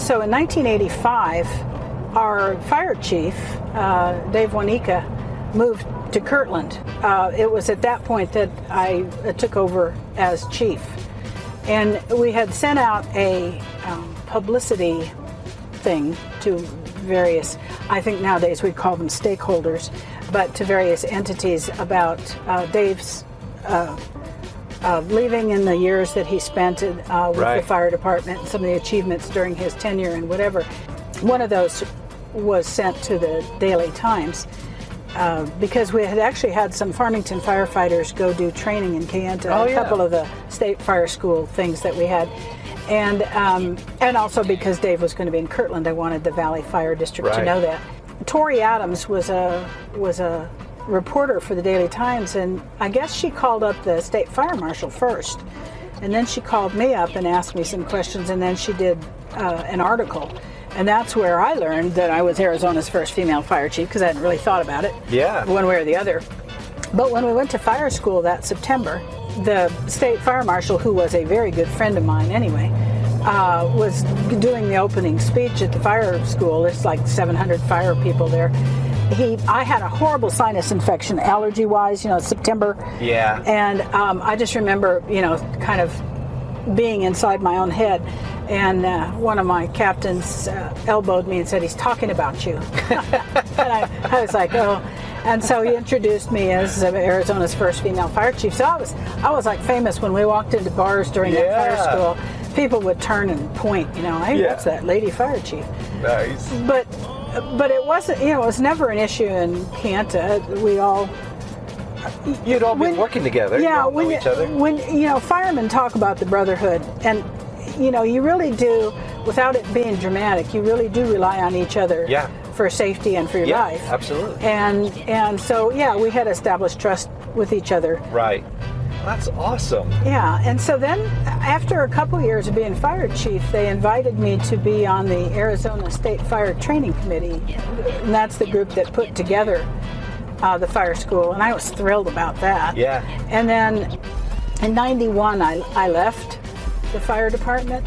so in 1985, our fire chief, uh, Dave Wanika, moved to Kirtland. Uh, it was at that point that I uh, took over as chief. And we had sent out a um, publicity thing to various, I think nowadays we'd call them stakeholders, but to various entities about uh, Dave's uh, leaving in the years that he spent uh, with Right. the fire department and some of the achievements during his tenure and whatever. One of those was sent to the Daily Times uh, because we had actually had some Farmington firefighters go do training in Kayenta, Oh, a yeah. couple of the state fire school things that we had. And um, and also because Dave was going to be in Kirtland, I wanted the Valley Fire District to know that. Tori Adams was a was a reporter for the Daily Times, and I guess she called up the state fire marshal first, and then she called me up and asked me some questions, and then she did uh, an article, and that's where I learned that I was Arizona's first female fire chief because I hadn't really thought about it, Yeah. one way or the other. But when we went to fire school that September, the state fire marshal, who was a very good friend of mine anyway, uh, was doing the opening speech at the fire school. There's like 700 fire people there. He, I had a horrible sinus infection, allergy-wise. You know, September. Yeah. And um, I just remember, you know, kind of being inside my own head. And uh, one of my captains uh, elbowed me and said, "He's talking about you." and I, I was like, "Oh." And so he introduced me as uh, Arizona's first female fire chief. So I was, I was like famous when we walked into bars during that Yeah. fire school. People would turn and point, you know, hey, Yeah. that's that lady fire chief. Nice. But, but it wasn't, you know, it was never an issue in Kayenta. We all You'd all been When- working together. you yeah, all when each other. when you know firemen talk about the brotherhood, and you know you really do, without it being dramatic, you really do rely on each other Yeah. for safety and for your Yeah, life. absolutely. And and so yeah, we had established trust with each other. Right. That's awesome. Yeah, and so then after a couple years of being fire chief, they invited me to be on the Arizona State Fire Training Committee, and that's the group that put together uh, the fire school, and I was thrilled about that. Yeah. And then in '91, I, I left the fire department.